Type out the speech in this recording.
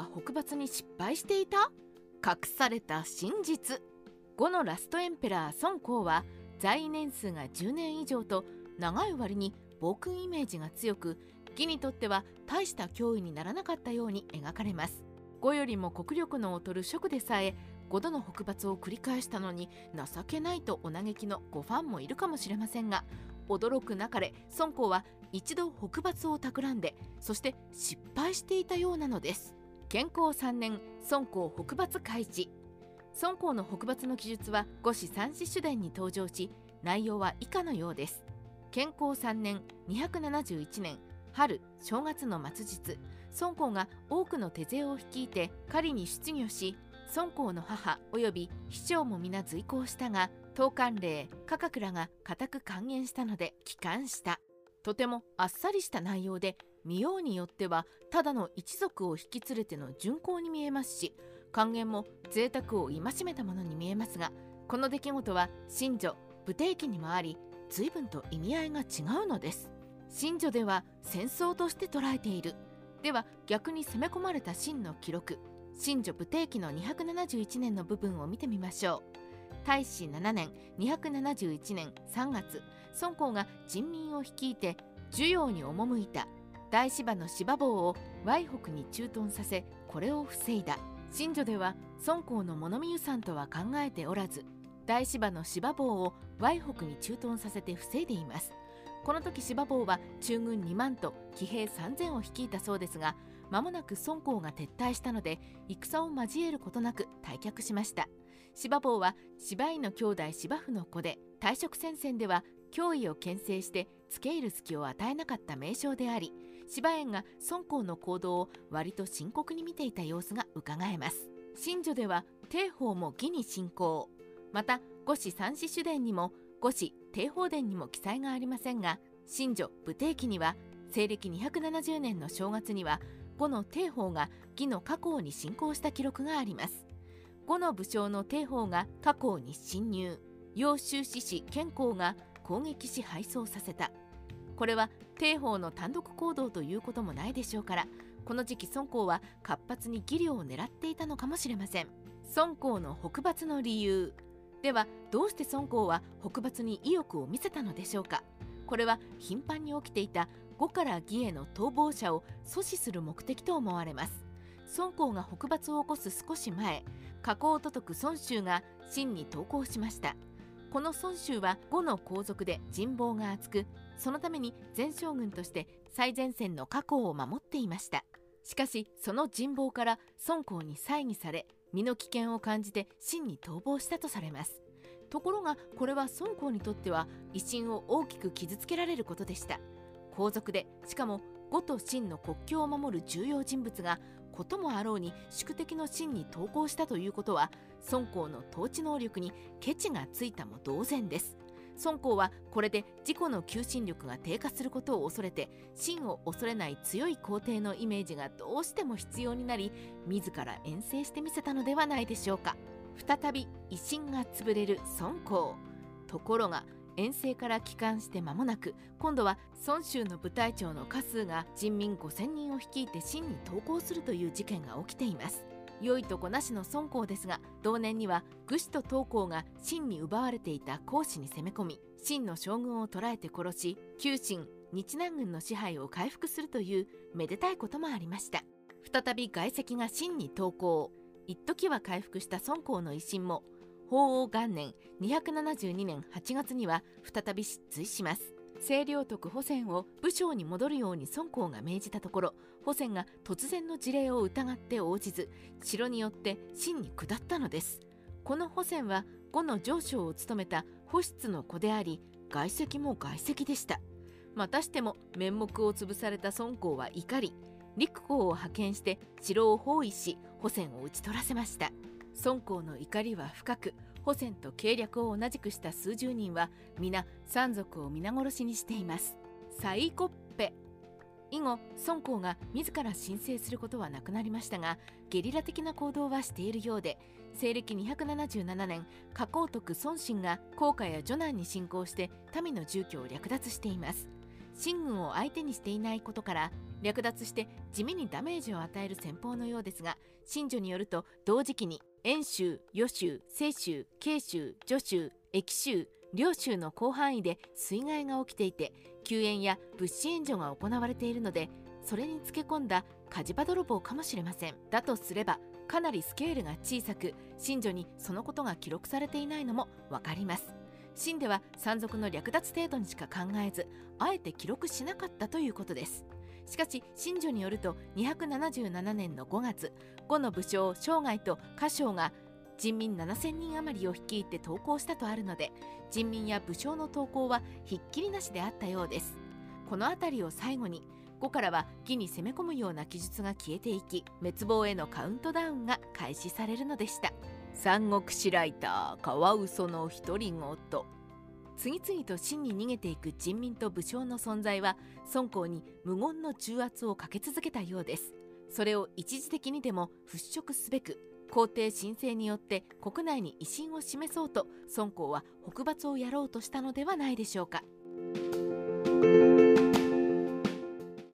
は北伐に失敗していた？隠された真実。5のラストエンペラー孫光は在位年数が10年以上と長い割に暴君イメージが強く義にとっては大した脅威にならなかったように描かれます。5よりも国力の劣る職でさえ5度の北伐を繰り返したのに情けないとお嘆きの5ファンもいるかもしれませんが驚くなかれ孫光は一度北伐を企んでそして失敗していたようなのです。健康3年孫光北伐開示孫光の北伐の記述は五子三子主伝に登場し内容は以下のようです。健康3年271年春正月の末日。孫光が多くの手勢を率いて狩りに出御し孫光の母及び市長も皆随行したが東官令価格らが固く還元したので帰還した。とてもあっさりした内容で見ようによってはただの一族を引き連れての巡行に見えますし還元も贅沢を戒めたものに見えますがこの出来事は神女武帝記にもあり随分と意味合いが違うのです。神女では戦争として捉えている。では逆に攻め込まれた真の記録神女武帝記の271年の部分を見てみましょう。大使7年271年3月孫光が人民を率いて授業に赴いた大芝の芝坊を淮北に駐屯させこれを防いだ。神女では孫光の物見湯さんとは考えておらず大芝の芝坊を淮北に駐屯させて防いでいます。この時芝坊は中軍2万と騎兵3000を率いたそうですが間もなく孫光が撤退したので戦を交えることなく退却しました。芝坊は芝居の兄弟芝生の子で退職戦線では脅威を牽制して付け入る隙を与えなかった名将であり芝園が孫光の行動を割と深刻に見ていた様子がうかがえます。神女では帝宝も義に信仰。また五子三子主伝にも五子帝宝伝にも記載がありませんが神女武帝記には西暦270年の正月には五の帝宝が義の加工に侵攻した記録があります。五の武将の帝宝が加工に侵入。揚州志士健康が攻撃し敗走させた。これは帝宝の単独行動ということもないでしょうからこの時期孫光は活発に技量を狙っていたのかもしれません。孫光の北伐の理由。ではどうして孫光は北伐に意欲を見せたのでしょうか。これは頻繁に起きていた呉から義への逃亡者を阻止する目的と思われます。孫光が北伐を起こす少し前加工都督孫州が秦に投降しました。この孫州は呉の皇族で人望が厚くそのために前将軍として最前線の過去を守っていました。しかしその人望から孫光に猜疑され身の危険を感じて真に逃亡したとされます。ところがこれは孫光にとっては威信を大きく傷つけられることでした。皇族でしかも呉と秦の国境を守る重要人物がこともあろうに宿敵の秦に投降したということは孫光の統治能力にケチがついたも同然です。孫光はこれで自己の求心力が低下することを恐れて真を恐れない強い皇帝のイメージがどうしても必要になり自ら遠征してみせたのではないでしょうか。再び威信が潰れる孫光ところが遠征から帰還して間もなく今度は孫州の部隊長の家数が人民5,000人を率いて真に投降するという事件が起きています。良いとこなしの孫光ですが同年には愚氏と東光が秦に奪われていた孔子に攻め込み秦の将軍を捕らえて殺し旧秦日南軍の支配を回復するというめでたいこともありました。再び外籍が秦に投降。一時は回復した孫光の威信も法王元年272年8月には再び失墜します。清涼徳保泉を武将に戻るように孫光が命じたところ保泉が突然の事例を疑って応じず城によって真に下ったのです。この保泉は呉の上将を務めた保室の子であり外籍も外籍でした。またしても面目を潰された孫光は怒り陸公を派遣して城を包囲し保泉を討ち取らせました。孫光の怒りは深く保泉と計略を同じくした数十人は皆山賊を皆殺しにしています。サイコッペ。以後孫光が自ら申請することはなくなりましたがゲリラ的な行動はしているようで西暦277年加工徳孫信が甲賀や女南に侵攻して民の住居を略奪しています。秦軍を相手にしていないことから略奪して地味にダメージを与える戦法のようですが信女によると同時期に遠州、余州、西州、慶州、徐州、益州両州の広範囲で水害が起きていて救援や物資援助が行われているのでそれにつけ込んだ火事場泥棒かもしれません。だとすればかなりスケールが小さく信女にそのことが記録されていないのも分かります。秦では山賊の略奪程度にしか考えずあえて記録しなかったということです。しかし信女によると277年の5月呉の武将生涯と家将が人民7000人余りを率いて投降したとあるので人民や武将の投降はひっきりなしであったようです。この辺りを最後に5からは義に攻め込むような記述が消えていき滅亡へのカウントダウンが開始されるのでした。三国志ライターカワウソの独り言。次々と真に逃げていく人民と武将の存在は孫公に無言の重圧をかけ続けたようです。それを一時的にでも払拭すべく皇帝申請によって国内に威信を示そうと孫公は北伐をやろうとしたのではないでしょうか。